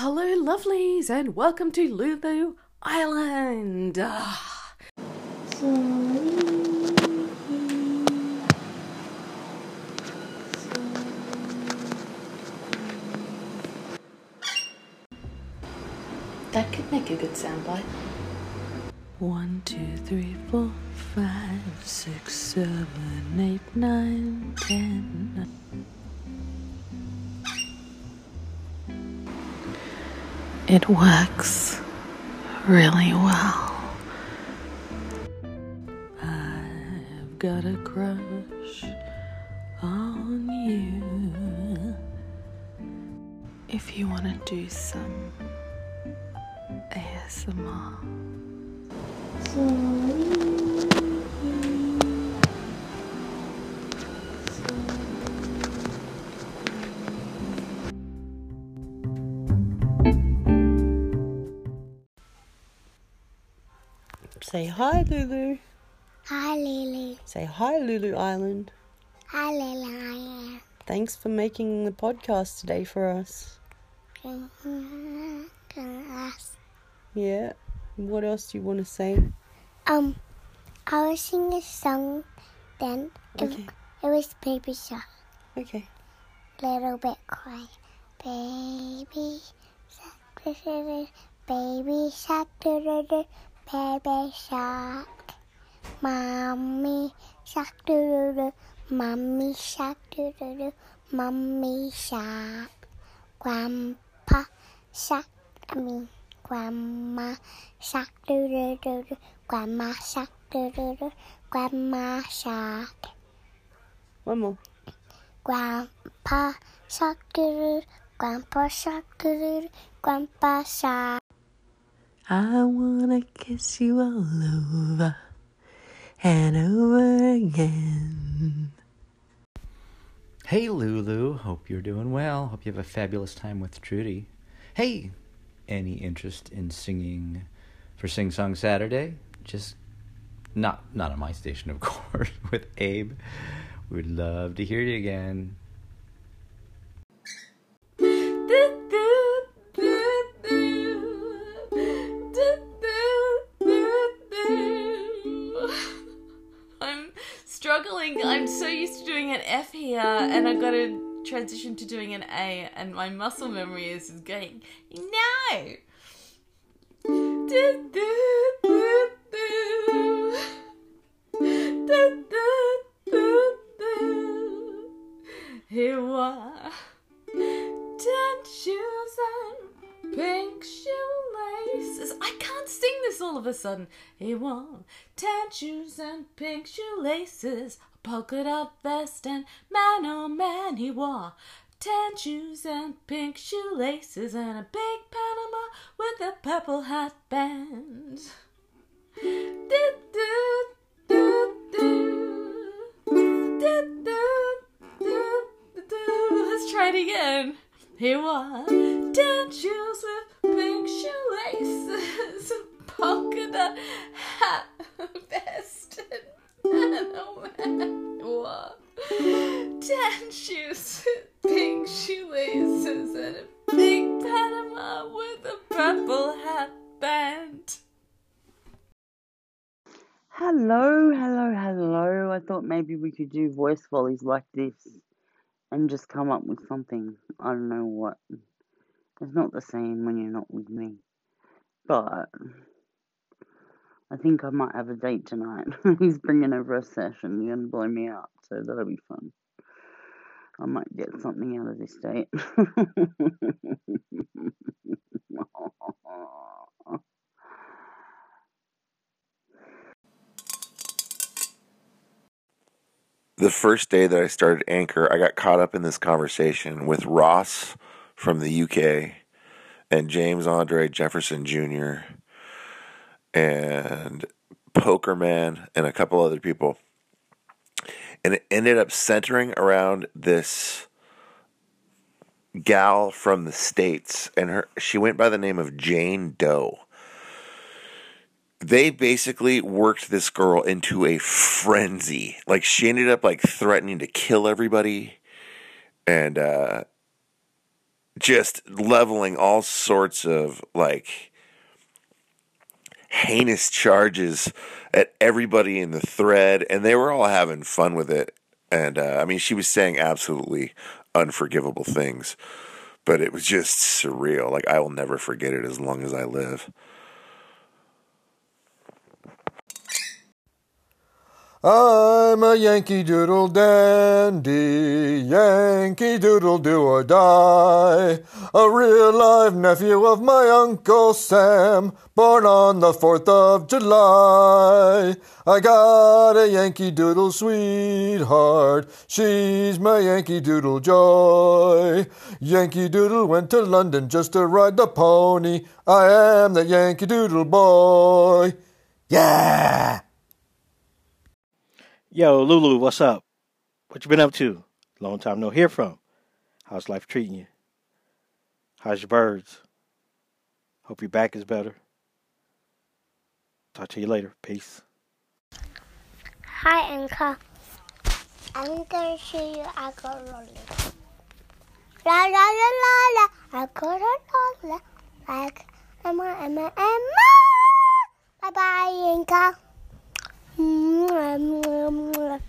Hello, lovelies, and welcome to Lulu Island. Ah. That could make a good soundbite. One, two, three, four, five, six, seven, eight, nine, ten. It works really well. I've got a crush on you. If you want to do some ASMR. Say hi, Lulu. Hi, Lily. Say hi, Lulu Island. Hi, Lily. Island. Thanks for making the podcast today for us. Can ask? Yeah. What else do you want to say? Um, I will sing a song. Then it, Okay. it was Baby Shark. Okay. Little bit quiet. Baby shark, baby shark. Baby shark. Mommy shark, do-do-do. mommy shark, do-do-do. mommy shark. Grandpa shark, I mean grandma shark, do-do-do. grandma shark, do-do-do. grandma shark. One more. Grandpa shark doo doo. Grandpa shark doo doo Grandpa shark. I wanna kiss you all over and over again. Hey Lulu, hope you're doing well. Hope you have a fabulous time with Trudy. Hey, any interest in singing for Sing Song Saturday? Just not not on my station, of course, with Abe. We'd love to hear you again. Struggling. I'm so used to doing an F here, and I've got to transition to doing an A, and my muscle memory is going, no! Here we are ten shoes and pink shoelaces. This all of a sudden. He wore shoes and pink shoelaces, a polka dot vest, and man oh man, he wore ten shoes and pink shoelaces, and a big Panama with a purple hat band. Let's try it again. He wore ten shoes with pink shoelaces, polka dot hat, wore ten shoes pink shoelaces and a big Panama with a purple hat band. Hello, hello, hello. I thought maybe we could do voice volleys like this and just come up with something. I don't know what. It's not the same when you're not with me. But I think I might have a date tonight. He's bringing over a session. He's going to blow me up, so that'll be fun. I might get something out of this date. the first day that I started Anchor, I got caught up in this conversation with Ross from the UK and James Andre Jefferson Jr. and Pokerman and a couple other people. And it ended up centering around this gal from the States and her she went by the name of Jane Doe they basically worked this girl into a frenzy. Like she ended up like threatening to kill everybody, and uh, just leveling all sorts of like heinous charges at everybody in the thread, and they were all having fun with it. And uh, I mean, she was saying absolutely unforgivable things, but it was just surreal. Like I will never forget it as long as I live. I'm a Yankee Doodle dandy, Yankee Doodle do or die. A real live nephew of my Uncle Sam, born on the 4th of July. I got a Yankee Doodle sweetheart, she's my Yankee Doodle joy. Yankee Doodle went to London just to ride the pony. I am the Yankee Doodle boy. Yeah! Yo, Lulu, what's up? What you been up to? Long time no hear from. How's life treating you? How's your birds? Hope your back is better. Talk to you later. Peace. Hi, Anka. I'm gonna show you Agaroli. La la la la la, Agaroli, like Emma, Emma, Emma. Bye bye, Anka. 嗯，嗯，嗯